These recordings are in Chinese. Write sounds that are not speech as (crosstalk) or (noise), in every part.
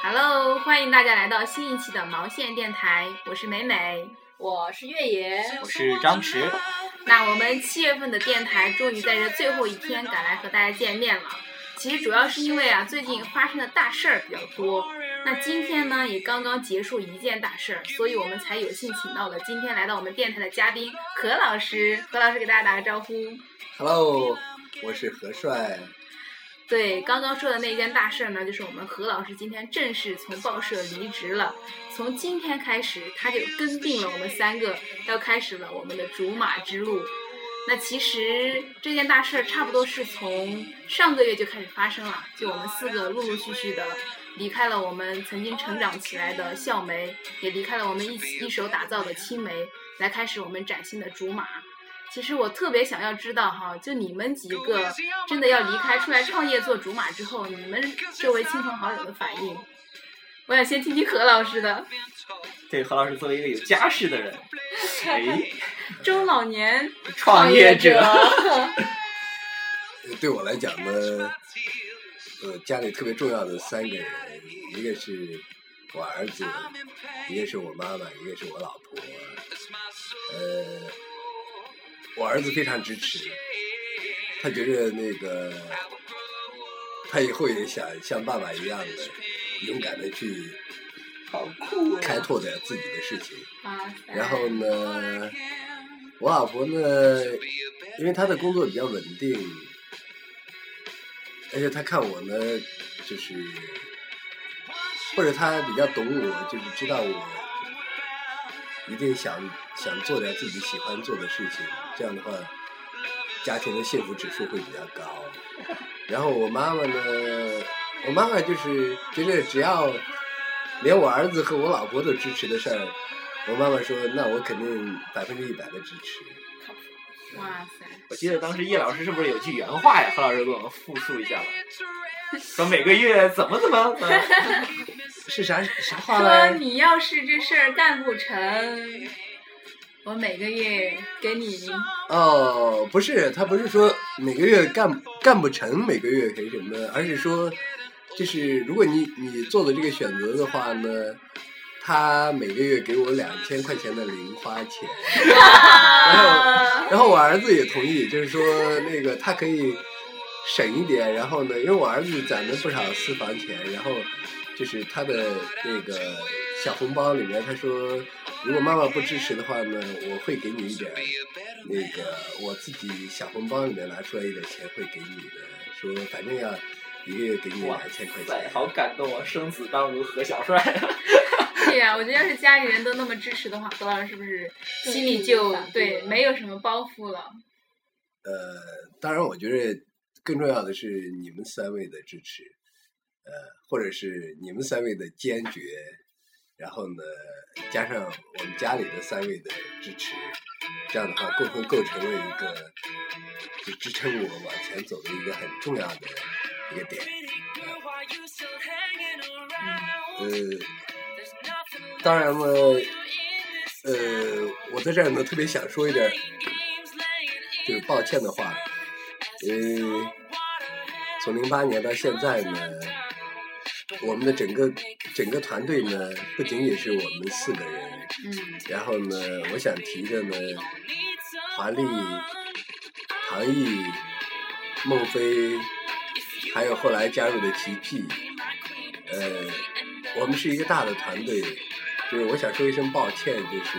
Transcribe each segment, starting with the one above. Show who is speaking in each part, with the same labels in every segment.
Speaker 1: Hello，欢迎大家来到新一期的毛线电台，我是美美，
Speaker 2: 我是月野，
Speaker 3: 我是张弛。
Speaker 1: 那我们七月份的电台终于在这最后一天赶来和大家见面了。其实主要是因为啊，最近发生的大事儿比较多。那今天呢，也刚刚结束一件大事儿，所以我们才有幸请到了今天来到我们电台的嘉宾何老师。何老师给大家打个招呼。
Speaker 4: Hello，我是何帅。
Speaker 1: 对，刚刚说的那件大事呢，就是我们何老师今天正式从报社离职了。从今天开始，他就跟定了我们三个，要开始了我们的竹马之路。那其实这件大事儿差不多是从上个月就开始发生了，就我们四个陆陆续续的离开了我们曾经成长起来的校梅，也离开了我们一起一手打造的青梅，来开始我们崭新的竹马。其实我特别想要知道哈，就你们几个真的要离开出来创业做竹马之后，你们周围亲朋好友的反应。我想先听听何老师的。(laughs)
Speaker 3: 对，何老师作为一个有家室的人，(laughs) 哎，(laughs)
Speaker 1: 中老年
Speaker 3: 创业者。
Speaker 4: 对我来讲呢，呃，家里特别重要的三个人，一个是我儿子，一个是我妈妈，一个是我老婆，呃。我儿子非常支持，他觉得那个他以后也想像爸爸一样的勇敢的去开拓点自己的事情。然后呢，我老婆呢，因为她的工作比较稳定，而且她看我呢，就是或者她比较懂我，就是知道我一定想想做点自己喜欢做的事情。这样的话，家庭的幸福指数会比较高。(laughs) 然后我妈妈呢，我妈妈就是觉得只要连我儿子和我老婆都支持的事儿，我妈妈说那我肯定百分之一百的支持。
Speaker 1: 哇塞！
Speaker 3: 我记得当时叶老师是不是有句原话呀？何老师给我们复述一下吧。说每个月怎么怎么？(laughs)
Speaker 4: 是啥啥话
Speaker 1: 说你要是这事儿干不成。我每个月给你
Speaker 4: 哦，不是，他不是说每个月干干不成，每个月给什么，而是说，就是如果你你做的这个选择的话呢，他每个月给我两千块钱的零花钱，然后 (laughs) 然后我儿子也同意，就是说那个他可以省一点，然后呢，因为我儿子攒了不少私房钱，然后就是他的那个小红包里面，他说。如果妈妈不支持的话呢，我会给你一点，那个我自己小红包里面拿出来一点钱会给你的，说反正要一个月给你两千块钱。
Speaker 3: 好感动啊！生子当如何小帅。(laughs)
Speaker 1: 对呀，我觉得要是家里人都那么支持的话，何老师是不是心里就对没有什么包袱了？
Speaker 4: 呃，当然，我觉得更重要的是你们三位的支持，呃，或者是你们三位的坚决。然后呢，加上我们家里的三位的支持，这样的话，共同构成了一个就支撑我往前走的一个很重要的一个点。呃，当然了，呃，我在这儿呢特别想说一点，就是抱歉的话，呃，从零八年到现在呢。我们的整个整个团队呢，不仅仅是我们四个人，
Speaker 1: 嗯，
Speaker 4: 然后呢，我想提的呢，华丽、唐毅、孟非，还有后来加入的奇迹，呃，我们是一个大的团队，就是我想说一声抱歉，就是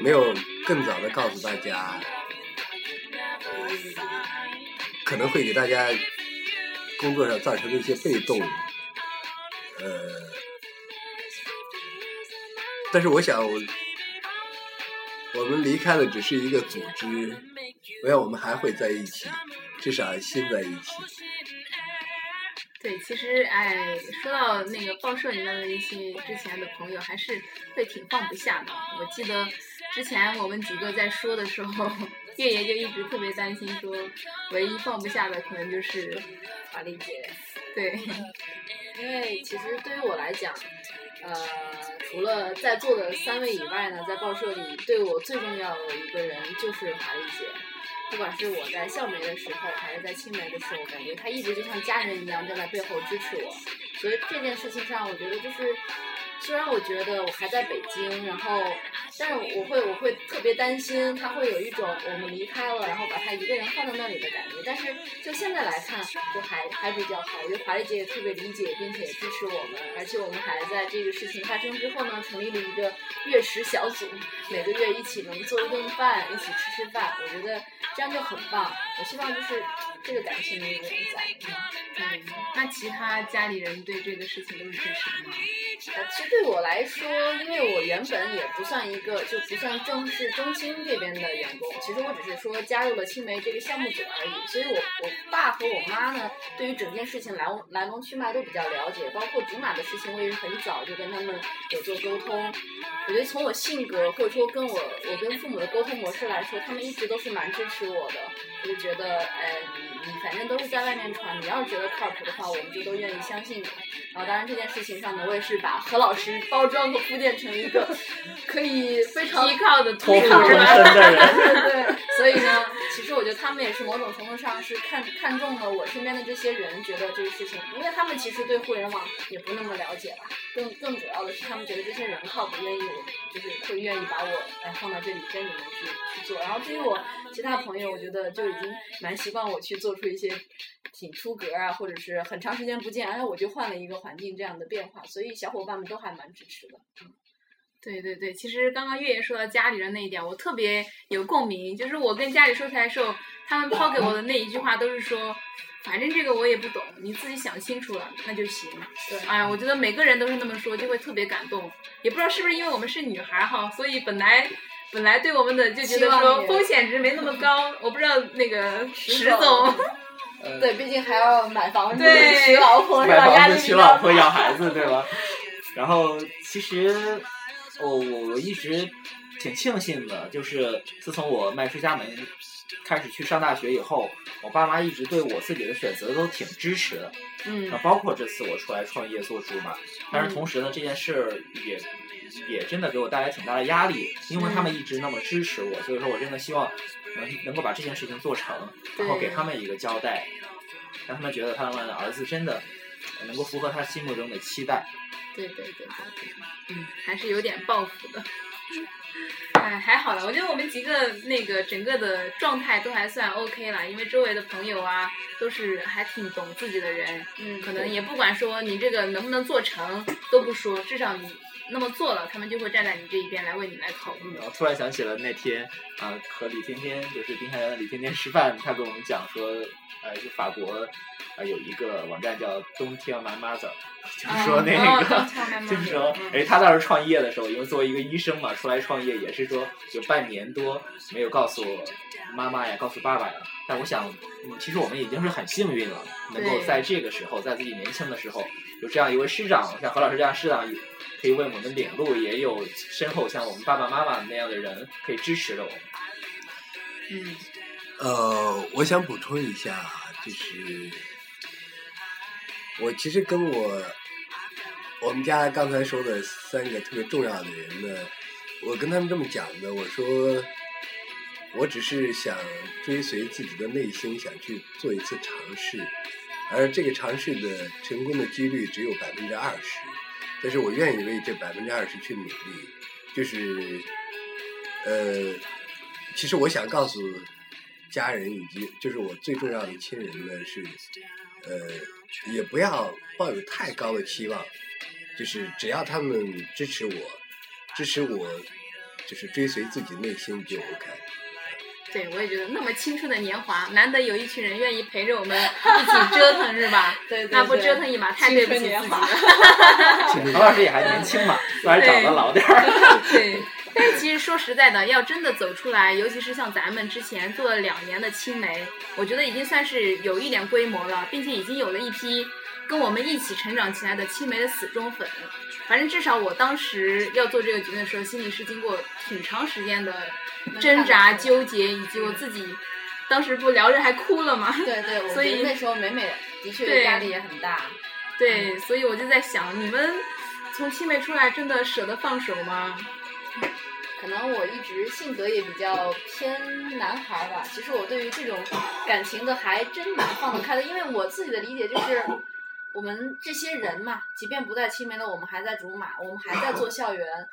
Speaker 4: 没有更早的告诉大家，呃，可能会给大家。工作上造成的一些被动，呃，但是我想，我们离开的只是一个组织，我想我们还会在一起，至少心在一起。
Speaker 1: 对，其实哎，说到那个报社里面的一些之前的朋友，还是会挺放不下的。我记得之前我们几个在说的时候，月爷就一直特别担心，说唯一放不下的可能就是。
Speaker 2: 华丽姐，(laughs)
Speaker 1: 对，
Speaker 2: 因为其实对于我来讲，呃，除了在座的三位以外呢，在报社里对我最重要的一个人就是华丽姐。不管是我在校媒的时候，还是在青媒的时候，感觉她一直就像家人一样站在背后支持我。所以这件事情上，我觉得就是，虽然我觉得我还在北京，然后，但是我会我会特别担心他会有一种我们离开了，然后把他一个人放在那里的感觉。但是就现在来看，就还还比较好。我觉得华丽姐也特别理解并且支持我们，而且我们还在这个事情发生之后呢，成立了一个月食小组，每个月一起能做一顿饭，一起吃吃饭。我觉得这样就很棒。我希望就是这个感情能永远在。
Speaker 1: 嗯，那其他家里人对这个事情都是支持的吗？
Speaker 2: 对我来说，因为我原本也不算一个，就不算正式中青这边的员工，其实我只是说加入了青梅这个项目组而已。所以我我爸和我妈呢，对于整件事情来来龙去脉都比较了解，包括竹马的事情，我也是很早就跟他们有做沟通。我觉得从我性格或者说跟我我跟父母的沟通模式来说，他们一直都是蛮支持我的。我就觉得，哎，你你反正都是在外面传，你要是觉得靠谱的话，我们就都愿意相信你。然后当然这件事情上呢，我也是把何老师包装和铺垫成一个可以非常
Speaker 1: 依靠的
Speaker 3: 托付？身的人。(laughs)
Speaker 2: 对对，所以呢，其实我觉得他们也是某种程度上是看看中了我身边的这些人，觉得这个事情，因为他们其实对互联网也不那么了解吧，更更主要的是他们觉得这些人靠谱，愿意我就是会愿意把我哎放到这里跟你们去去做。然后至于我其他朋友，我觉得就已经蛮习惯我去做出一些挺出格啊，或者是很长时间不见，哎，我就换了一个环境这样的变化，所以小伙伴们都还蛮支持的。
Speaker 1: 对对对，其实刚刚月月说到家里人那一点，我特别有共鸣。就是我跟家里说起来的时候，他们抛给我的那一句话都是说，反正这个我也不懂，你自己想清楚了那就行。
Speaker 2: 对
Speaker 1: 哎呀，我觉得每个人都是那么说，就会特别感动。也不知道是不是因为我们是女孩儿哈，所以本来本来对我们的就觉得说风险值没那么高。我不知道那个石
Speaker 2: 总 (laughs) 对，毕竟还要买房子、
Speaker 1: 对
Speaker 2: 娶老婆是
Speaker 3: 买
Speaker 2: 吧？压力
Speaker 3: 房子、娶老婆、养孩子，对吧？然后其实我我我一直挺庆幸的，就是自从我迈出家门，开始去上大学以后，我爸妈一直对我自己的选择都挺支持的。
Speaker 1: 嗯
Speaker 3: 那包括这次我出来创业做猪嘛，但是同时呢，这件事儿也也真的给我带来挺大的压力，因为他们一直那么支持我，所以说我真的希望能能够把这件事情做成，然后给他们一个交代，让他们觉得他们的儿子真的能够符合他心目中的期待。
Speaker 1: 对对对对。对，嗯，还是有点抱负的。(laughs) 哎，还好了，我觉得我们几个那个整个的状态都还算 OK 了，因为周围的朋友啊都是还挺懂自己的人，
Speaker 2: 嗯，
Speaker 1: 可能也不管说你这个能不能做成都不说，至少你那么做了，他们就会站在你这一边来为你来考虑。
Speaker 3: 然后突然想起了那天啊、和李天天，就是丁海洋的李天天吃饭，他跟我们讲说，呃，就法国啊、有一个网站叫 Don't Tell My Mother，(laughs) 就是说那
Speaker 1: 哦
Speaker 3: 个。就是说，
Speaker 1: 嗯
Speaker 3: 哎，他当时创业的时候，因为作为一个医生嘛，出来创业也是说有半年多没有告诉妈妈呀，告诉爸爸呀。但我想，嗯，其实我们已经是很幸运了，能够在这个时候，在自己年轻的时候，有这样一位师长，像何老师这样师长，可以为我们领路，也有身后像我们爸爸妈妈那样的人可以支持着我们。
Speaker 1: 嗯
Speaker 4: 呃，我想补充一下，就是我其实跟我我们家刚才说的三个特别重要的人呢，我跟他们这么讲的，我说我只是想追随自己的内心，想去做一次尝试，而这个尝试的成功的几率只有百分之二十，但是我愿意为这百分之二十去努力，就是呃，其实我想告诉家人以及就是我最重要的亲人呢是，呃，也不要抱有太高的期望，就是只要他们支持我，支持我，就是追随自己内心就 OK。
Speaker 1: 对，我也觉得那么青春的年华，难得有一群人愿意陪着我们一起折腾，(laughs) 是吧？
Speaker 2: 对对
Speaker 1: 那不折腾一把，太对不起自己
Speaker 2: 青春年华
Speaker 1: 了。(laughs)
Speaker 3: 何老师也还年轻嘛，虽然长得老点儿。
Speaker 1: 对，但是其实说实在的，要真的走出来，尤其是像咱们之前做了两年的青梅，我觉得已经算是有一点规模了，并且已经有了一批跟我们一起成长起来的青梅的死忠粉。反正至少我当时要做这个决定的时候，心里是经过挺长时间的挣扎、纠结，以及我自己当时不聊着还哭了嘛？
Speaker 2: 对对，
Speaker 1: 所以
Speaker 2: 那时候美美的确
Speaker 1: 对
Speaker 2: 压力也很大。
Speaker 1: 对，所以我就在想，你们从青梅出来，真的舍得放手吗？
Speaker 2: 可能我一直性格也比较偏男孩儿吧。其实我对于这种感情的还真蛮放得开的，因为我自己的理解就是，我们这些人嘛，即便不在青梅了，我们还在竹马，我们还在做校园。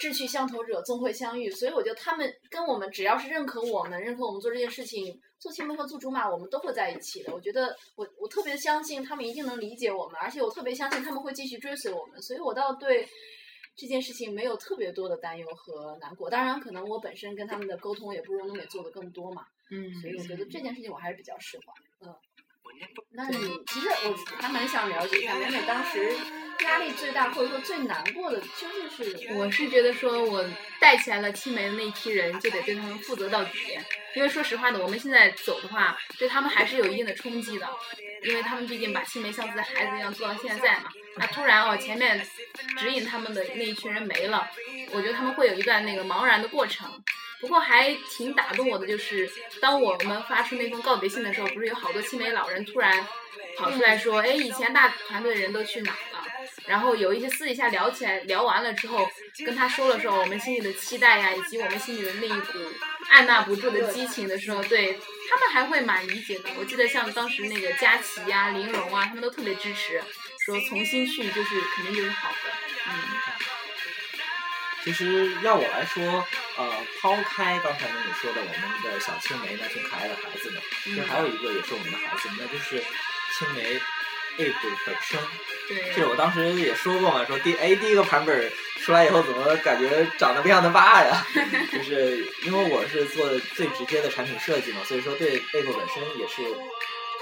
Speaker 2: 志趣相投者终会相遇，所以我觉得他们跟我们只要是认可我们，认可我们做这件事情，做青梅和做竹马，我们都会在一起的。我觉得我我特别相信他们一定能理解我们，而且我特别相信他们会继续追随我们，所以我倒对这件事情没有特别多的担忧和难过。当然，可能我本身跟他们的沟通也不如东美做的更多嘛，
Speaker 1: 嗯，
Speaker 2: 所以我觉得这件事情我还是比较释怀。嗯，那你其实我还蛮想了解一下美美当时压力最大或者说最难过的究竟是
Speaker 1: 我是觉得说，我带起来了青梅的那一批人，就得对他们负责到底。因为说实话呢，我们现在走的话，对他们还是有一定的冲击的，因为他们毕竟把青梅像自己的孩子一样做到现在嘛。那突然哦，前面指引他们的那一群人没了，我觉得他们会有一段那个茫然的过程。不过还挺打动我的，就是当我们发出那封告别信的时候，不是有好多青梅老人突然跑出来说：“哎，以前大团队的人都去哪了？”然后有一些私底下聊起来，聊完了之后，跟他说了说我们心里的期待呀，以及我们心里的那一股按捺不住的激情的时候，对他们还会蛮理解的。我记得像当时那个佳琪呀、玲珑啊，他们都特别支持，说重新去就是肯定就是好的，嗯。
Speaker 3: 其实要我来说，呃，抛开刚才跟你说的我们的小青梅那群可爱的孩子们，其实还有一个也是我们的孩子，那就是青梅 A 部本身。
Speaker 1: 对。
Speaker 3: 是我当时也说过嘛，说第哎第一个版本出来以后，怎么感觉长得不像他爸呀？(laughs) 就是因为我是做最直接的产品设计嘛，所以说对 A 部本身也是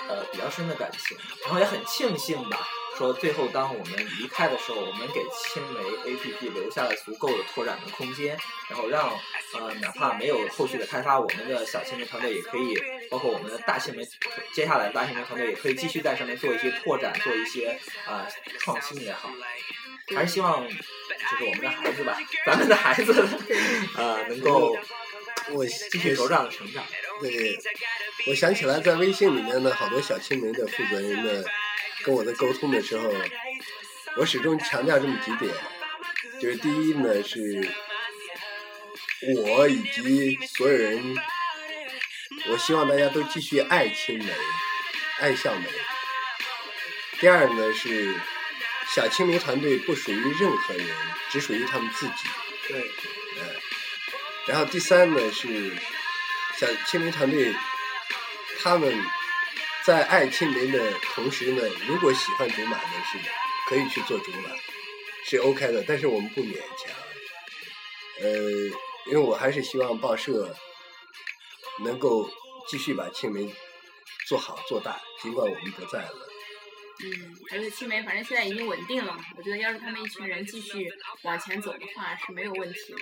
Speaker 3: 呃比较深的感情，然后也很庆幸吧。说最后当我们离开的时候，我们给青梅 APP 留下了足够的拓展的空间，然后让呃哪怕没有后续的开发，我们的小青梅团队也可以，包括我们的大青梅，接下来的大青梅团队也可以继续在上面做一些拓展，做一些啊、呃、创新也好，还是希望就是我们的孩子吧，咱们的孩子呃能够
Speaker 4: 我
Speaker 3: 继续茁壮的成长。
Speaker 4: 对，我想起来在微信里面的，好多小青梅的负责人呢。跟我在沟通的时候，我始终强调这么几点，就是第一呢是，我以及所有人，我希望大家都继续爱青梅，爱向梅。第二呢是，小青梅团队不属于任何人，只属于他们自己。
Speaker 3: 对。
Speaker 4: 嗯，然后第三呢是，小青梅团队，他们。在爱青梅的同时呢，如果喜欢竹马呢，是可以去做竹马，是 OK 的，但是我们不勉强。呃，因为我还是希望报社能够继续把青梅做好做大，尽管我们不在了。
Speaker 1: 嗯，而且青梅反正现在已经稳定了，我觉得要是他们一群人继续往前走的话是没有问题的。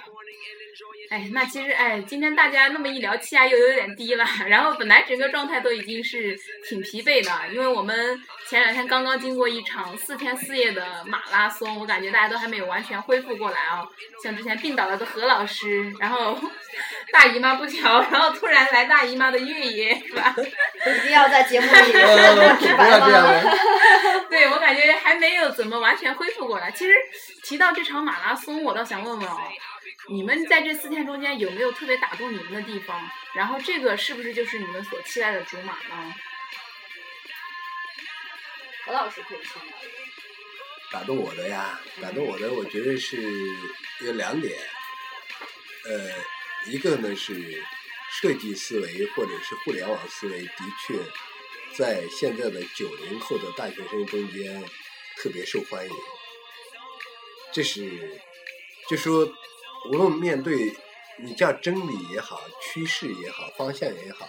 Speaker 1: 哎，那其实哎，今天大家那么一聊，气压又有点低了。然后本来整个状态都已经是挺疲惫的，因为我们前两天刚刚经过一场四天四夜的马拉松，我感觉大家都还没有完全恢复过来啊。像之前病倒了的何老师，然后大姨妈不调，然后突然来大姨妈的月爷，是吧？(laughs)
Speaker 2: 一定要在节目里 (laughs)
Speaker 4: 呃 (laughs)
Speaker 2: 直白吗？
Speaker 1: 对，我感觉还没有怎么完全恢复过来。其实提到这场马拉松，我倒想问问哦。你们在这四天中间有没有特别打动你们的地方？然后这个是不是就是你们所期待的竹马呢？
Speaker 2: 何老师可以先聊。
Speaker 4: 打动我的呀，打动我的，我觉得是有两点。呃，一个呢是设计思维或者是互联网思维，的确在现在的九零后的大学生中间特别受欢迎。这是就说。无论面对你叫真理也好，趋势也好，方向也好，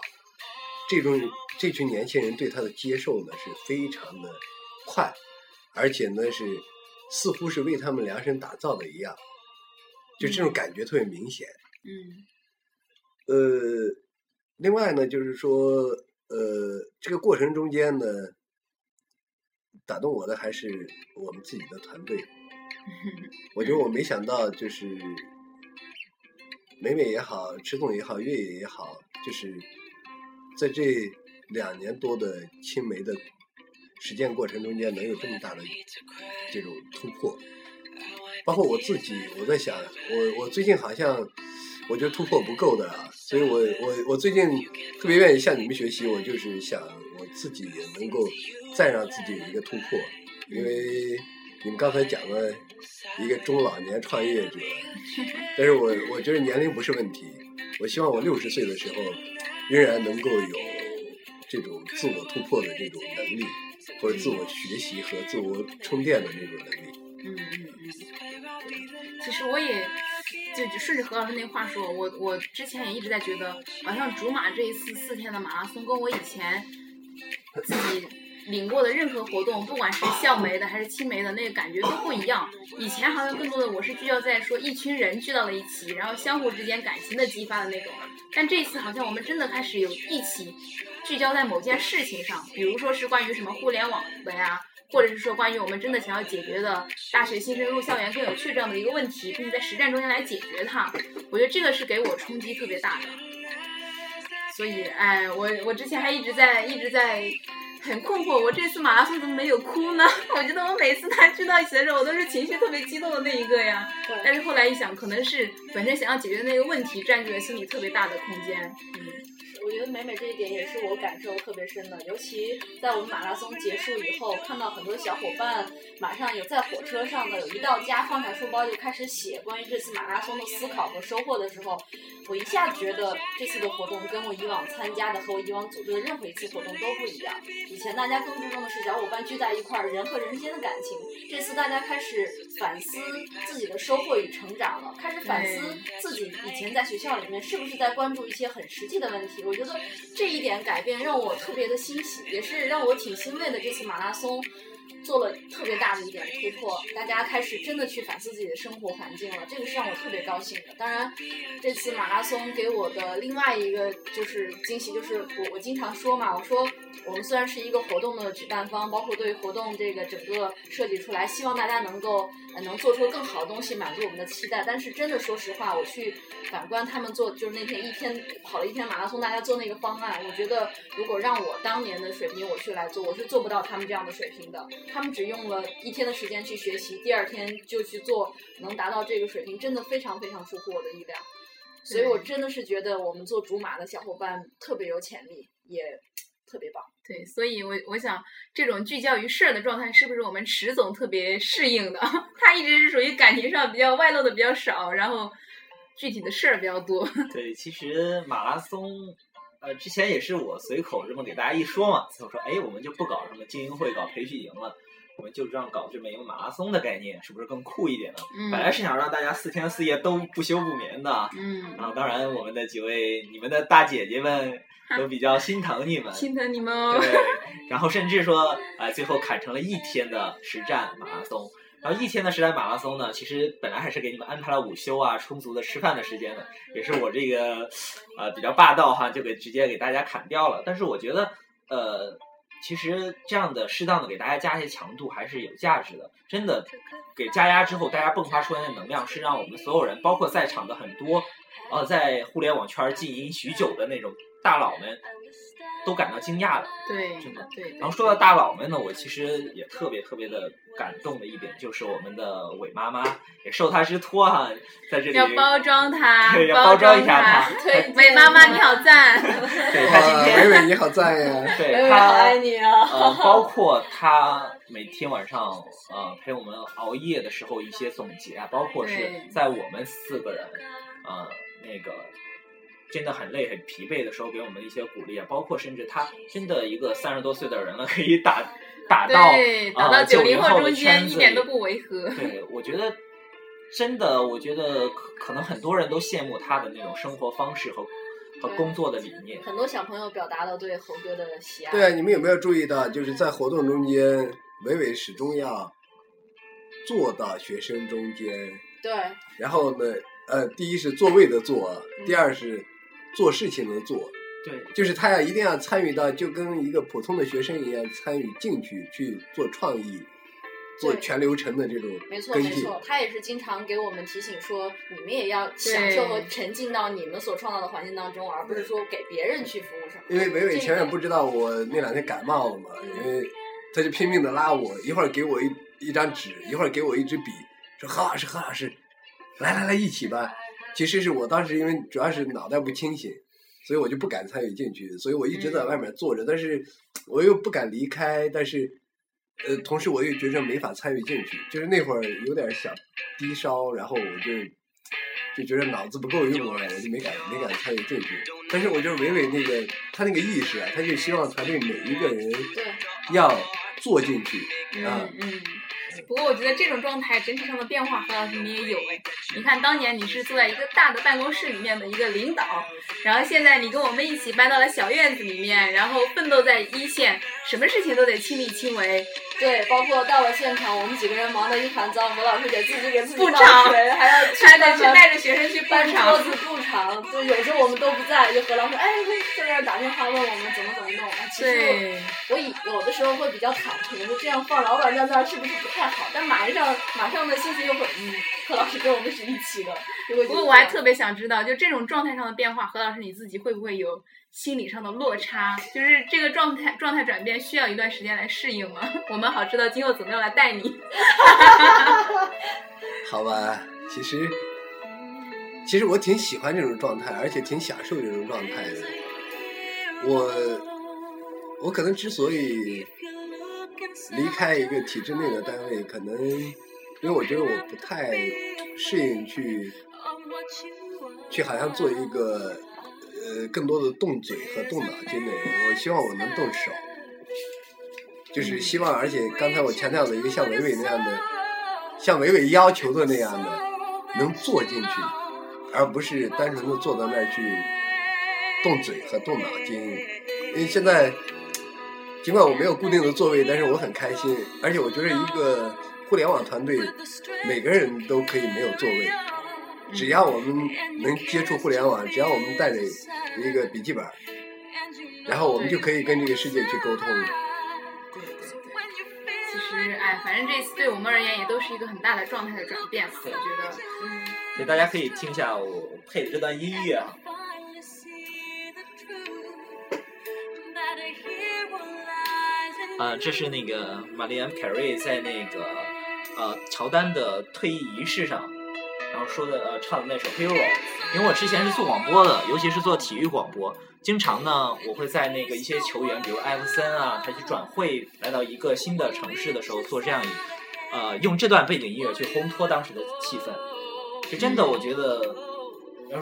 Speaker 4: 这种这群年轻人对他的接受呢是非常的快，而且呢是似乎是为他们量身打造的一样，就这种感觉特别明显。
Speaker 1: 嗯。
Speaker 4: 呃，另外呢，就是说，呃，这个过程中间呢，打动我的还是我们自己的团队。(laughs) 我觉得我没想到，就是。美美也好，迟总也好，越野也好，就是在这两年多的青梅的实践过程中间，能有这么大的这种突破。包括我自己，我在想，我我最近好像我觉得突破不够的，所以我我我最近特别愿意向你们学习，我就是想我自己也能够再让自己有一个突破，因为你们刚才讲了一个中老年创业者，但是我我觉得年龄不是问题，我希望我六十岁的时候仍然能够有这种自我突破的这种能力，或者自我学习和自我充电的那种能力。
Speaker 1: 嗯嗯。其实我也就就顺着何老师那话说，我我之前也一直在觉得，好像竹马这一次四天的马拉松跟我以前自己领过的任何活动，不管是校媒的还是青媒的，那个感觉都不一样。以前好像更多的我是聚焦在说一群人聚到了一起，然后相互之间感情的激发的那种。但这一次好像我们真的开始有一起聚焦在某件事情上，比如说是关于什么互联网的呀。或者是说关于我们真的想要解决的大学新生入校园更有趣这样的一个问题，并且在实战中间来解决它，我觉得这个是给我冲击特别大的。所以，哎，我我之前还一直在一直在很困惑，我这次马拉松怎么没有哭呢？(laughs) 我觉得我每次他聚到一起的时候，我都是情绪特别激动的那一个呀。但是后来一想，可能是本身想要解决的那个问题占据了心里特别大的空间。嗯。
Speaker 2: 我觉得美美这一点也是我感受特别深的，尤其在我们马拉松结束以后，看到很多小伙伴马上有在火车上的，有一到家放下书包就开始写关于这次马拉松的思考和收获的时候，我一下觉得这次的活动跟我以往参加的和我以往组织的任何一次活动都不一样。以前大家更注重的是小伙伴聚在一块儿人和人之间的感情，这次大家开始反思自己的收获与成长了，开始反思自己以前在学校里面是不是在关注一些很实际的问题。我。我觉得这一点改变让我特别的欣喜，也是让我挺欣慰的。这次马拉松做了特别大的一点突破，大家开始真的去反思自己的生活环境了，这个是让我特别高兴的。当然，这次马拉松给我的另外一个就是惊喜，就是我我经常说嘛，我说我们虽然是一个活动的举办方，包括对活动这个整个设计出来，希望大家能够能做出更好的东西，满足我们的期待。但是真的说实话，我去。反观他们做，就是那天一天跑了一天马拉松，大家做那个方案，我觉得如果让我当年的水平我去来做，我是做不到他们这样的水平的。他们只用了一天的时间去学习，第二天就去做，能达到这个水平，真的非常非常出乎我的意料。所以我真的是觉得我们做竹马的小伙伴特别有潜力，也特别棒。
Speaker 1: 对，所以我我想这种聚焦于事儿的状态，是不是我们池总特别适应的？(laughs) 他一直是属于感情上比较外露的比较少，然后。具体的事儿比较多。(laughs)
Speaker 3: 对，其实马拉松，呃，之前也是我随口这么给大家一说嘛，我说，哎，我们就不搞什么精英会、搞培训营了，我们就这样搞这么一个马拉松的概念，是不是更酷一点呢？
Speaker 1: 嗯。
Speaker 3: 本来是想让大家四天四夜都不休不眠的。
Speaker 1: 嗯。
Speaker 3: 然后，当然，我们的几位你们的大姐姐们都比较心疼你们。(laughs)
Speaker 1: 心疼你们哦。
Speaker 3: 对。然后，甚至说，啊，最后砍成了一天的实战马拉松。然后一天的实战马拉松呢，其实本来还是给你们安排了午休啊、充足的吃饭的时间的，也是我这个呃比较霸道哈，就给直接给大家砍掉了。但是我觉得呃，其实这样的适当的给大家加一些强度还是有价值的，真的给加压之后，大家迸发出来的能量是让我们所有人，包括在场的很多呃在互联网圈经营许久的那种大佬们。都感到惊讶了，
Speaker 1: 对，
Speaker 3: 真的
Speaker 1: 对。
Speaker 3: 然后说到大佬们呢，我其实也特别特别的感动的一点，就是我们的伟妈妈也受她之托哈，在这里
Speaker 1: 要包装她，(laughs)
Speaker 3: 对，要包装一下
Speaker 1: 她。伟妈妈你好赞，(laughs)
Speaker 3: 对她今天，
Speaker 4: 伟伟你好赞呀，(laughs)
Speaker 3: 对她
Speaker 2: 爱你啊。
Speaker 3: 呃，包括她每天晚上呃陪我们熬夜的时候一些总结啊，包括是在我们四个人呃那个。真的很累很疲惫的时候，给我们一些鼓励啊，包括甚至他真的一个三十多岁的人了，可以打打到
Speaker 1: 打到九
Speaker 3: 零
Speaker 1: 后
Speaker 3: 中间
Speaker 1: 一点都不违和。
Speaker 3: 对，我觉得真的，我觉得可能很多人都羡慕他的那种生活方式和和工作的理念。
Speaker 2: 很多小朋友表达了对猴哥的喜爱。
Speaker 4: 对啊，你们有没有注意到，就是在活动中间，伟伟始终要坐到学生中间。
Speaker 2: 对。
Speaker 4: 然后呢，呃，第一是座位的坐，第二是。做事情的做，
Speaker 3: 对，
Speaker 4: 就是他要一定要参与到，就跟一个普通的学生一样参与进去去做创意，做全流程的这种
Speaker 2: 没错没错，他也是经常给我们提醒说，你们也要享受和沉浸到你们所创造的环境当中，而不是说给别人去服务什么。
Speaker 4: 因为伟伟前面不知道我那两天感冒了嘛，因为他就拼命的拉我，一会儿给我一一张纸，一会儿给我一支笔，说何老师何老师，来来来一起吧。其实是我当时因为主要是脑袋不清醒，所以我就不敢参与进去，所以我一直在外面坐着，但是我又不敢离开，但是呃，同时我又觉着没法参与进去，就是那会儿有点小低烧，然后我就就觉得脑子不够用了，我就没敢没敢参与进去。但是我就是伟伟那个他那个意识啊，他就希望团队每一个人
Speaker 2: 对，
Speaker 4: 要做进去啊
Speaker 1: 嗯，嗯。不过我觉得这种状态整体上的变化，何老师你也有哎。你看当年你是坐在一个大的办公室里面的一个领导，然后现在你跟我们一起搬到了小院子里面，然后奋斗在一线，什么事情都得亲力亲为。
Speaker 2: 对，包括到了现场，我们几个人忙得一团糟，何老师给自己给自己倒
Speaker 1: 布场
Speaker 2: 水，还要 (laughs) 去
Speaker 1: 还得去带着学生去
Speaker 2: 搬。桌子布场，就有时候我们都不在，就何老师哎在那儿打电话问我们怎么怎么弄。其实
Speaker 1: 对，
Speaker 2: 我以有的时候会比较忐忑，就这样放老板在那儿是不是不太好？但马上马上的心情又会，嗯，何老师跟我们是一起的，
Speaker 1: 不过我还特别想知道，就这种状态上的变化，何老师你自己会不会有心理上的落差？就是这个状态状态转变需要一段时间来适应吗？我们好知道今后怎么样来带你。(laughs)
Speaker 4: 好吧，其实其实我挺喜欢这种状态，而且挺享受这种状态的。我我可能之所以离开一个体制内的单位，可能因为我觉得我不太适应去去好像做一个呃更多的动嘴和动脑筋的人。我希望我能动手，就是希望，而且刚才我强调的一个像伟伟那样的。像伟伟要求的那样的，能做进去，而不是单纯的坐在那儿去动嘴和动脑筋。因为现在，尽管我没有固定的座位，但是我很开心，而且我觉得一个互联网团队，每个人都可以没有座位，只要我们能接触互联网，只要我们带着一个笔记本，然后我们就可以跟这个世界去沟通。
Speaker 1: 对对对，其实哎，反正这次对我们而言也都是一个很大的状态的转变嘛，我觉得，嗯，
Speaker 3: 所以大家可以听一下我配的这段音乐啊。呃，这是那个玛丽安·凯瑞在那个呃乔丹的退役仪式上，然后说的呃唱的那首《Hero》。因为我之前是做广播的，尤其是做体育广播，经常呢我会在那个一些球员，比如艾弗森啊，他去转会来到一个新的城市的时候，做这样一呃用这段背景音乐去烘托当时的气氛。就真的，我觉得，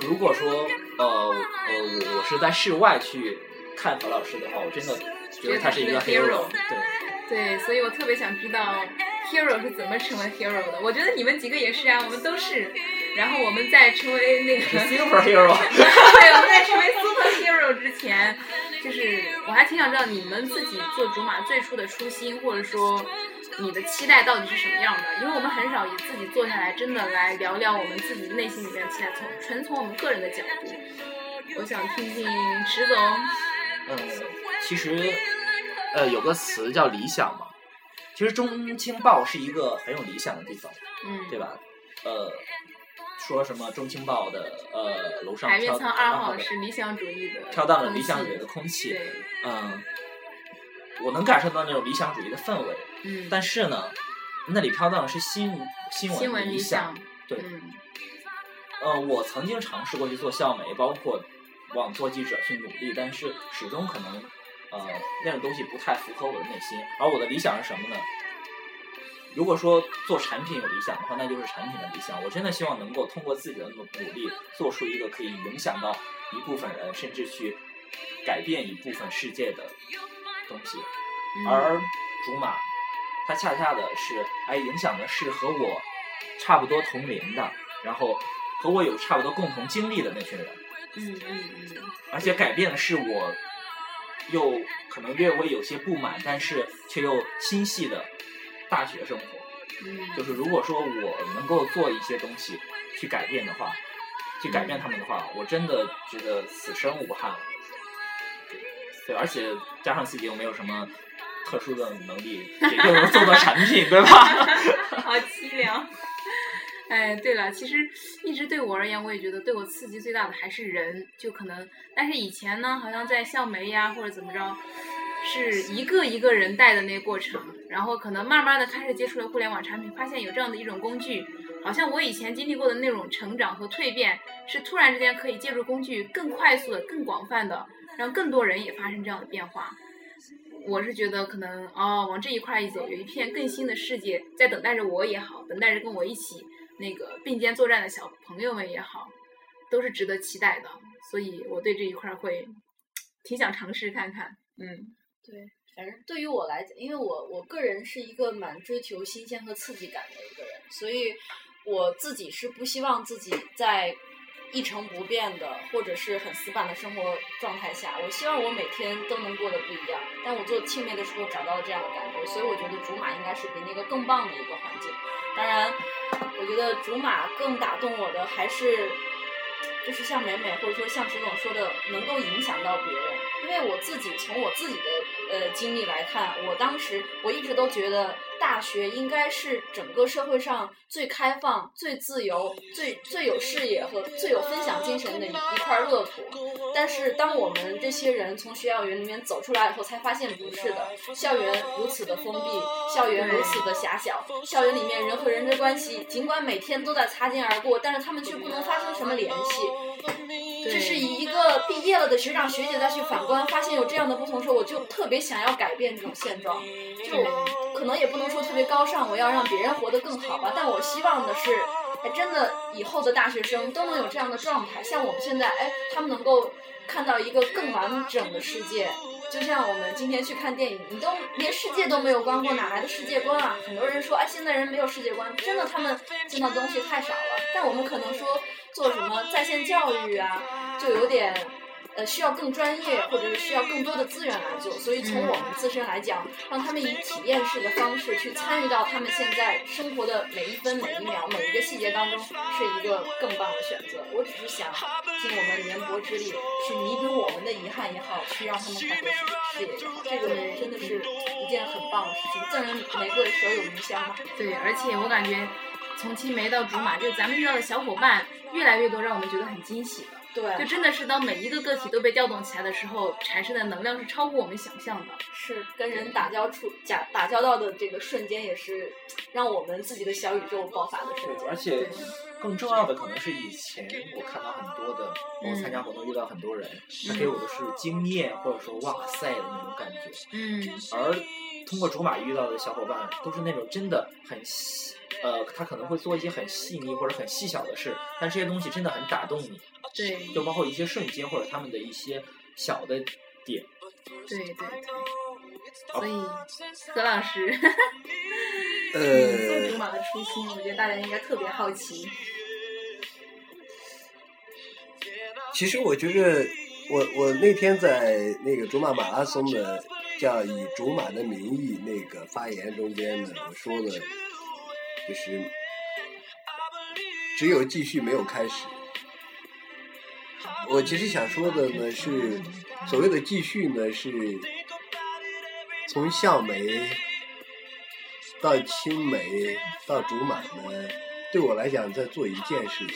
Speaker 3: 如果说呃呃我我是在室外去看何老师的话，我真的觉得他是一个
Speaker 1: 觉得他是个
Speaker 3: hero，对。
Speaker 1: 对，所以我特别想知道 hero 是怎么成为 hero 的。我觉得你们几个也是啊，我们都是。然后我们在成为那个
Speaker 3: superhero，(laughs)
Speaker 1: 对，我们在成为 superhero 之前，就是我还挺想知道你们自己做竹马最初的初心，或者说你的期待到底是什么样的？因为我们很少以自己坐下来真的来聊聊我们自己内心里面的期待，从纯从我们个人的角度。我想听听池总，
Speaker 3: 嗯，其实呃有个词叫理想嘛，其实中青报是一个很有理想的地方，
Speaker 1: 嗯，
Speaker 3: 对吧？呃，说什么中青报的呃楼上飘
Speaker 1: 仓二号
Speaker 3: 的
Speaker 1: 是理想主义的，
Speaker 3: 飘荡着理想主义的空气，嗯，我能感受到那种理想主义的氛围，
Speaker 1: 嗯，
Speaker 3: 但是呢，那里飘荡的是新新
Speaker 1: 新闻理
Speaker 3: 闻理想
Speaker 1: 想，，
Speaker 3: 对，
Speaker 1: 嗯。
Speaker 3: 呃，我曾经尝试过去做校媒，包括往做记者去努力，但是始终可能呃那种东西不太符合我的内心。而我的理想是什么呢？如果说做产品有理想的话，那就是产品的理想。我真的希望能够通过自己的努努力，做出一个可以影响到一部分人，甚至去改变一部分世界的东西。
Speaker 1: 嗯
Speaker 3: 而竹马，它恰恰的是，哎，影响的是和我差不多同龄的，然后和我有差不多共同经历的那群人，
Speaker 1: 嗯嗯嗯
Speaker 3: 而且改变的是我，又可能略微有些不满，但是却又心系的大学生活。
Speaker 1: 嗯，
Speaker 3: 就是如果说我能够做一些东西去改变的话，去改变他们的话，我真的觉得此生无憾了。对，而且加上自己又没有什么特殊的能力，也就能做到产品，对吧？(laughs)
Speaker 1: 好凄凉。哎，对了，其实一直对我而言，我也觉得对我刺激最大的还是人，就可能，但是以前呢，好像在校媒呀或者怎么着，是一个一个人带的那个过程，然后可能慢慢的开始接触了互联网产品，发现有这样的一种工具，好像我以前经历过的那种成长和蜕变，是突然之间可以借助工具更快速的、更广泛的，让更多人也发生这样的变化。我是觉得可能哦，往这一块一走，有一片更新的世界在等待着我也好，等待着跟我一起那个并肩作战的小朋友们也好，都是值得期待的。所以我对这一块会挺想尝试看看。嗯，
Speaker 2: 对，反正对于我来讲，因为我我个人是一个蛮追求新鲜和刺激感的一个人，所以我自己是不希望自己在一成不变的或者是很死板的生活状态下，我希望我每天都能过得不一样。但我做青梅的时候找到了这样的感觉，所以我觉得竹马应该是比那个更棒的一个环境。当然，我觉得竹马更打动我的还是。就是像美美或者说像石总说的，能够影响到别人。因为我自己从我自己的呃经历来看，我当时我一直都觉得大学应该是整个社会上最开放、最自由、最最有视野和最有分享精神的一一块乐土。但是当我们这些人从学校园里面走出来以后，才发现不是的。校园如此的封闭，校园如此的狭小，校园里面人和人的关系，尽管每天都在擦肩而过，但是他们却不能发生什么联系。这是以一个毕业了的学长学姐再去反观，发现有这样的不同时候，我就特别想要改变这种现状。就可能也不能说特别高尚，我要让别人活得更好吧。但我希望的是，哎，真的以后的大学生都能有这样的状态，像我们现在，哎，他们能够看到一个更完整的世界。就像我们今天去看电影，你都连世界都没有观过，哪来的世界观啊？很多人说，哎，现在人没有世界观，真的，他们见到东西太少了。但我们可能说。做什么在线教育啊，就有点，呃，需要更专业，或者是需要更多的资源来做。所以从我们自身来讲，让他们以体验式的方式去参与到他们现在生活的每一分每一秒每一个细节当中，是一个更棒的选择。我只是想尽我们绵薄之力，去弥补我们的遗憾也好，去让他们开拓事业也好，这个真的是一件很棒的事情。赠人玫瑰，手有余香嘛。
Speaker 1: 对，而且我感觉。从青梅到竹马，就咱们遇到的小伙伴越来越多，让我们觉得很惊喜的。
Speaker 2: 对，
Speaker 1: 就真的是当每一个个体都被调动起来的时候，产生的能量是超乎我们想象的。
Speaker 2: 是跟人打交处、打打交道的这个瞬间，也是让我们自己的小宇宙爆发的瞬间。
Speaker 3: 而且更重要的可能是以前我看到很多的，我参加活动遇到很多人，他给我的是惊艳或者说哇塞的那种感觉。
Speaker 1: 嗯。
Speaker 3: 而通过竹马遇到的小伙伴，都是那种真的很。呃，他可能会做一些很细腻或者很细小的事，但这些东西真的很打动你。
Speaker 1: 对，
Speaker 3: 就包括一些瞬间或者他们的一些小的点。
Speaker 1: 对对对。所以，何老师，
Speaker 4: 呃，
Speaker 1: 做竹马的初心，我觉得大家应该特别好奇。
Speaker 4: 其实我觉得，我我那天在那个竹马马拉松的叫以竹马的名义那个发言中间呢，我说的。就是只有继续没有开始。我其实想说的呢是，所谓的继续呢是从校梅到青梅到竹马呢，对我来讲在做一件事情，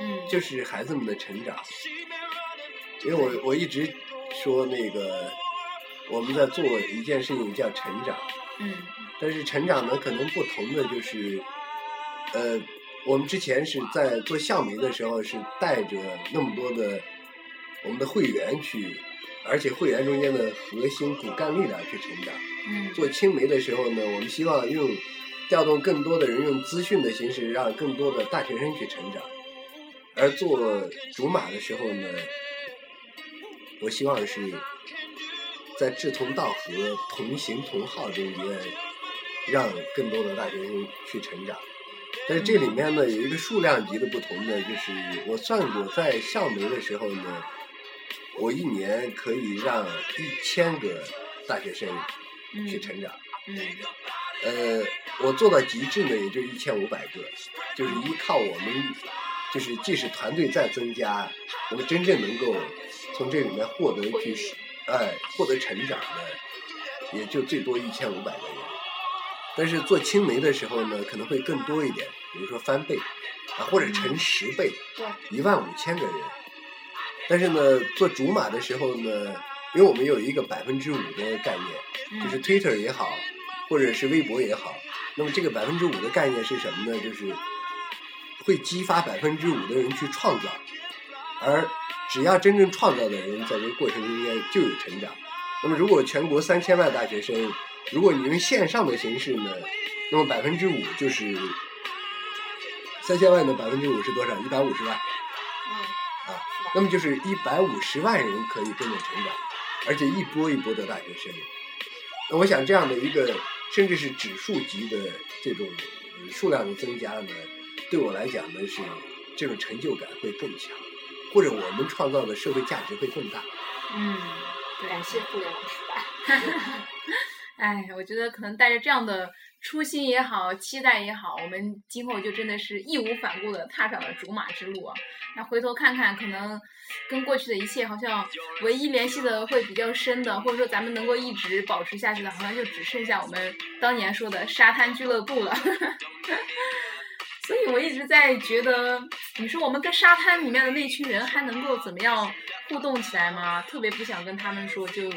Speaker 1: 嗯，
Speaker 4: 就是孩子们的成长。因为我我一直说那个我们在做一件事情叫成长。
Speaker 1: 嗯，
Speaker 4: 但是成长呢，可能不同的就是，呃，我们之前是在做校媒的时候，是带着那么多的我们的会员去，而且会员中间的核心骨干力量去成长。
Speaker 1: 嗯，
Speaker 4: 做青媒的时候呢，我们希望用调动更多的人用资讯的形式，让更多的大学生去成长。而做竹马的时候呢，我希望是。在志同道合、同行同好中间，让更多的大学生去成长。但是这里面呢，有一个数量级的不同呢，就是我算过，在校媒的时候呢，我一年可以让一千个大学生去成长。
Speaker 1: 嗯。
Speaker 4: 呃，我做到极致呢，也就一千五百个，就是依靠我们，就是即使团队再增加，我们真正能够从这里面获得去。哎，获得成长的也就最多一千五百个人，但是做青梅的时候呢，可能会更多一点，比如说翻倍，啊或者乘十倍，一万五千个人。但是呢，做竹马的时候呢，因为我们有一个百分之五的概念，就是 Twitter 也好，或者是微博也好，那么这个百分之五的概念是什么呢？就是会激发百分之五的人去创造，而只要真正创造的人，在这个过程中间就有成长。那么如果全国三千万大学生，如果你用线上的形式呢，那么百分之五就是三千万的百分之五是多少？一百五十万。
Speaker 2: 嗯，
Speaker 4: 啊，那么就是一百五十万人可以跟着成长，而且一波一波的大学生。那我想这样的一个甚至是指数级的这种呃数量的增加呢，对我来讲呢是这种成就感会更强，或者我们创造的社会价值会更大。
Speaker 1: 嗯，
Speaker 2: 感谢互联网时代。(laughs)
Speaker 1: 哎，我觉得可能带着这样的初心也好，期待也好，我们今后就真的是义无反顾的踏上了竹马之路啊。那回头看看，可能跟过去的一切好像唯一联系的会比较深的，或者说咱们能够一直保持下去的，好像就只剩下我们当年说的沙滩俱乐部了。(laughs) 所以我一直在觉得，你说我们跟沙滩里面的那群人还能够怎么样互动起来吗？特别不想跟他们说就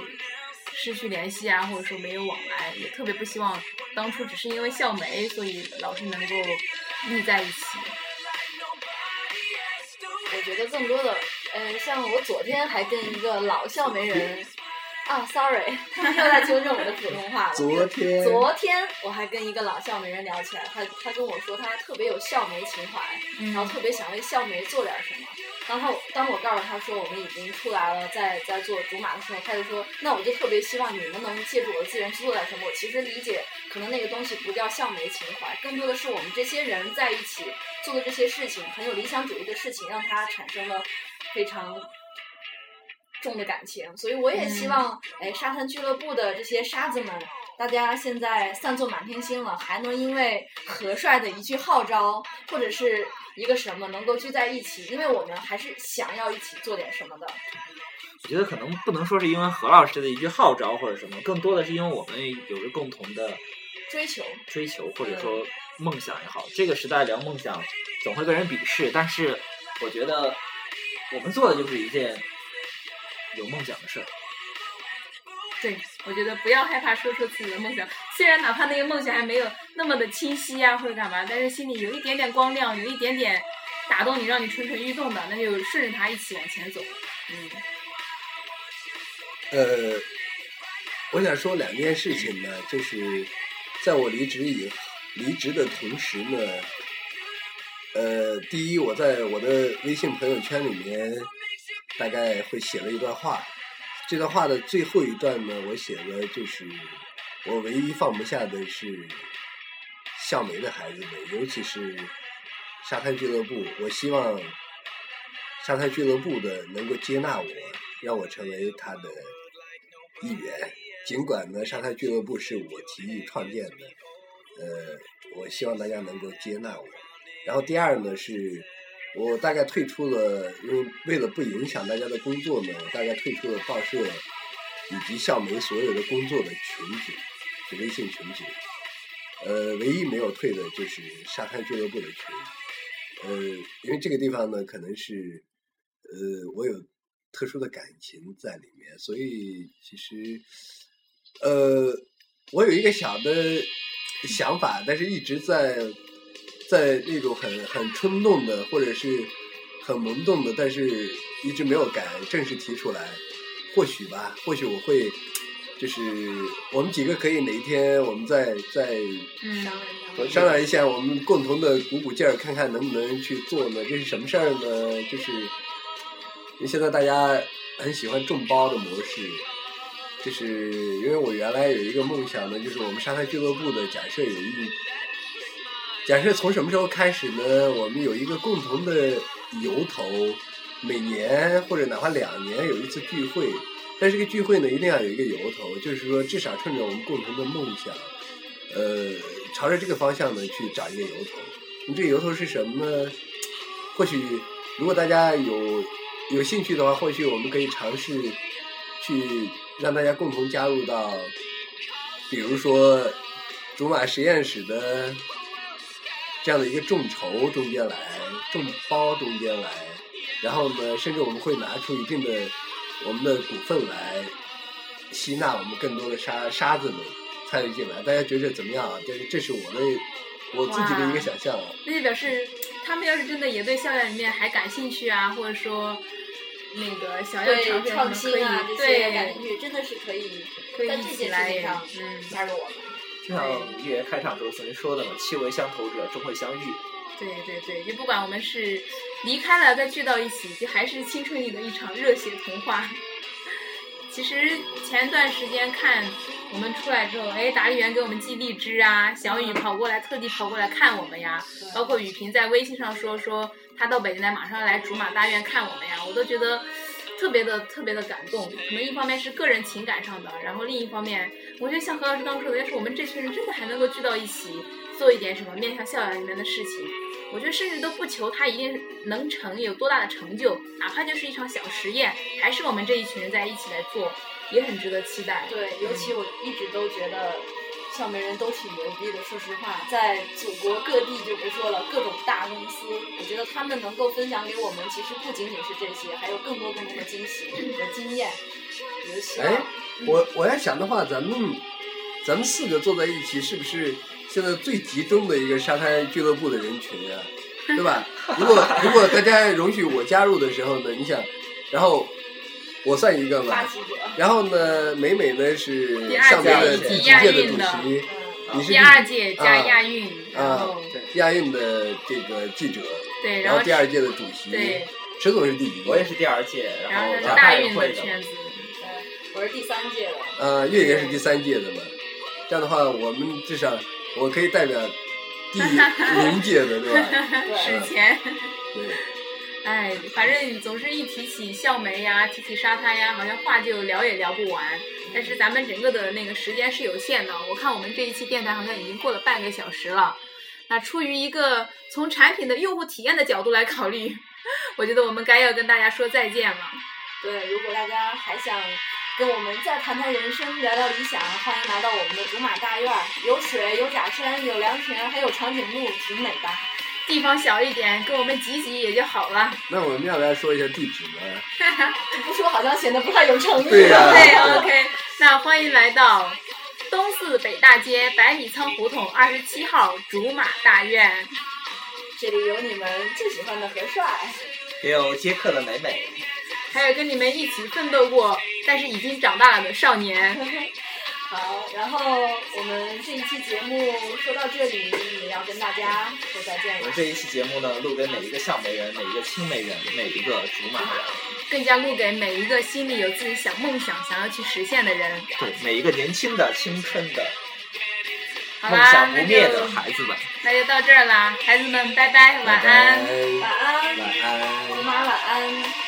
Speaker 1: 失去联系啊，或者说没有往来，也特别不希望当初只是因为校媒，所以老是能够腻在一起。
Speaker 2: 我觉得更多的，呃，像我昨天还跟一个老校媒人，啊，sorry，(laughs) 他们又在纠正我的普通话了。
Speaker 4: 昨天
Speaker 2: 昨天我还跟一个老校媒人聊起来，他他跟我说他特别有校媒情怀，
Speaker 1: 嗯
Speaker 2: 然后特别想为校媒做点什么。然后当我告诉他说我们已经出来了，在在做竹马的时候，他就说那我就特别希望你们能借助我的资源去做点什么。我其实理解，可能那个东西不叫校媒情怀，更多的是我们这些人在一起做的这些事情，很有理想主义的事情，让他产生了非常重的感情。所以我也希望，哎，沙滩俱乐部的这些沙子们。大家现在散作满天星了，还能因为何帅的一句号召，或者是一个什么，能够聚在一起？因为我们还是想要一起做点什么的。
Speaker 3: 我觉得可能不能说是因为何老师的一句号召或者什么，更多的是因为我们有着共同的
Speaker 2: 追求，
Speaker 3: 追求或者说梦想也好。这个时代聊梦想总会被人鄙视，但是我觉得我们做的就是一件有梦想的事儿。
Speaker 1: 对，我觉得不要害怕说出自己的梦想，虽然哪怕那个梦想还没有那么的清晰啊、或者干嘛，但是心里有一点点光亮，有一点点打动你，让你蠢蠢欲动的，那就顺着它一起往前走。嗯
Speaker 4: 呃，我想说两件事情呢，就是在我离职以离职的同时呢，呃，第一，我在我的微信朋友圈里面大概会写了一段话，这段话的最后一段呢，我写的就是我唯一放不下的是向梅的孩子们，尤其是沙滩俱乐部，我希望沙滩俱乐部的能够接纳我，让我成为他的一员。尽管呢，沙滩俱乐部是我提议创建的，呃，我希望大家能够接纳我。然后第二呢，是我大概退出了，因为为了不影响大家的工作呢，我大概退出了报社以及校媒所有的工作的群组，就微信群组。呃，唯一没有退的就是沙滩俱乐部的群。呃，因为这个地方呢，可能是呃，我有特殊的感情在里面，所以其实呃，我有一个小的想法，但是一直在在那种很很冲动的，或者是很萌动的，但是一直没有敢正式提出来。或许吧，或许我会，就是我们几个可以哪一天我们再再
Speaker 1: 嗯
Speaker 2: 商量一下。
Speaker 4: 商量一下，我们共同的鼓鼓劲儿，看看能不能去做呢？这是什么事儿呢？就是因为现在大家很喜欢众包的模式，就是因为我原来有一个梦想呢，就是我们沙滩俱乐部的假设有一，假设从什么时候开始呢？我们有一个共同的由头，每年或者哪怕两年有一次聚会，但这个聚会呢一定要有一个由头，就是说至少趁着我们共同的梦想。呃，朝着这个方向呢去找一个由头。你这个由头是什么呢？或许如果大家有有兴趣的话，或许我们可以尝试去让大家共同加入到，比如说竹马实验室的这样的一个众筹中间来，众包中间来，然后呢，甚至我们会拿出一定的我们的股份来吸纳我们更多的沙沙子们。参与进来，大家觉得怎么样啊？这这是我的我自己的一个想象啊。
Speaker 1: 那就表示他们要是真的也对校园里面还感兴趣啊，或者说那个想要尝试什
Speaker 2: 创
Speaker 1: 么可以
Speaker 2: 新啊这些感
Speaker 1: 对
Speaker 2: 兴趣，真的是可以
Speaker 1: 可以
Speaker 2: 在这件事
Speaker 1: 一起来
Speaker 2: 情上
Speaker 1: 嗯
Speaker 2: 加入我们。
Speaker 3: 就像月爷开场时候曾经说的嘛，“气味相投者终会相遇
Speaker 1: 对对对，就不管我们是离开了再聚到一起，就还是青春里的一场热血童话。其实前段时间看我们出来之后，哎，达利园给我们寄荔枝啊，小雨跑过来特地跑过来看我们呀，包括雨萍在微信上说说她到北京来，马上要来竹马大院看我们呀，我都觉得特别的特别的感动。可能一方面是个人情感上的，然后另一方面，我觉得像何老师刚说的，要是我们这群人真的还能够聚到一起，做一点什么面向校园里面的事情，我觉得甚至都不求他一定能成有多大的成就，哪怕就是一场小实验，还是我们这一群人在一起来做，也很值得期待。
Speaker 2: 对，尤其我一直都觉得校媒人都挺牛逼的。说实话，在祖国各地就不说了，各种大公司，我觉得他们能够分享给我们，其实不仅仅是这些，还有更多更多的惊喜和经验。
Speaker 4: 哎，我我要想的话，咱们咱们四个坐在一起，是不是现在最集中的一个沙滩俱乐部的人群啊？对吧？如果 (laughs) 如果大家容许我加入的时候呢，你想，然后我算一个嘛，然后呢，美美呢是上面的
Speaker 3: 届
Speaker 4: 第几届的主席，
Speaker 2: 嗯，
Speaker 4: 你是
Speaker 1: 第二届加
Speaker 4: 啊
Speaker 1: 亚运，然
Speaker 4: 啊
Speaker 1: 后
Speaker 4: 亚运的这个记者，
Speaker 1: 对，
Speaker 4: 然
Speaker 1: 然后
Speaker 4: 后第二届的主席，
Speaker 1: 对，
Speaker 4: 迟总是第几”，
Speaker 3: 我也是第二届，
Speaker 1: 然后大运
Speaker 3: 的。
Speaker 1: 圈子，
Speaker 2: 对，我是第三届的。
Speaker 4: 呃，月爷是第三届的嘛，这样的话，我们至少我可以代表第 (laughs) 零届的，对吧？
Speaker 2: 对，
Speaker 1: 史前。
Speaker 4: 对，
Speaker 1: 哎，反正总是一提起校梅呀，提起沙滩呀，好像话就聊也聊不完。但是咱们整个的那个时间是有限的，我看我们这一期电台好像已经过了半个小时了。那出于一个从产品的用户体验的角度来考虑，我觉得我们该要跟大家说再见了。
Speaker 2: 对，如果大家还想跟我们再谈谈人生、聊聊理想，欢迎来到我们的竹马大院，有水、有假山、有良田，还有长颈鹿，挺美的。
Speaker 1: 地方小一点，跟我们挤挤也就好了。
Speaker 4: 那我们要不要说一下地址呢？(laughs)
Speaker 2: 不说好像显得不太有诚意。
Speaker 4: 对呀
Speaker 1: 对，OK，那欢迎来到东四北大街百米仓胡同二十七号竹马大院。
Speaker 2: 这里有你们最喜欢的何帅。
Speaker 3: 也有接客的美美，
Speaker 1: 还有跟你们一起奋斗过，但是已经长大了的少年。(laughs)
Speaker 2: 好，然后我们这一期节目说到这里，也要跟大家说再见了
Speaker 3: 我们。这一期节目呢，录给每一个向美人，每一个青美人，每一个竹马人，
Speaker 1: 更加录给每一个心里有自己想梦想、想要去实现的人。
Speaker 3: 对每一个年轻的、青春的、
Speaker 1: 好啦
Speaker 3: 梦想，不灭的孩子们。
Speaker 1: 那就到这儿啦，孩子们，拜拜，晚安。
Speaker 2: 晚安，
Speaker 4: 晚安
Speaker 2: 竹马晚安。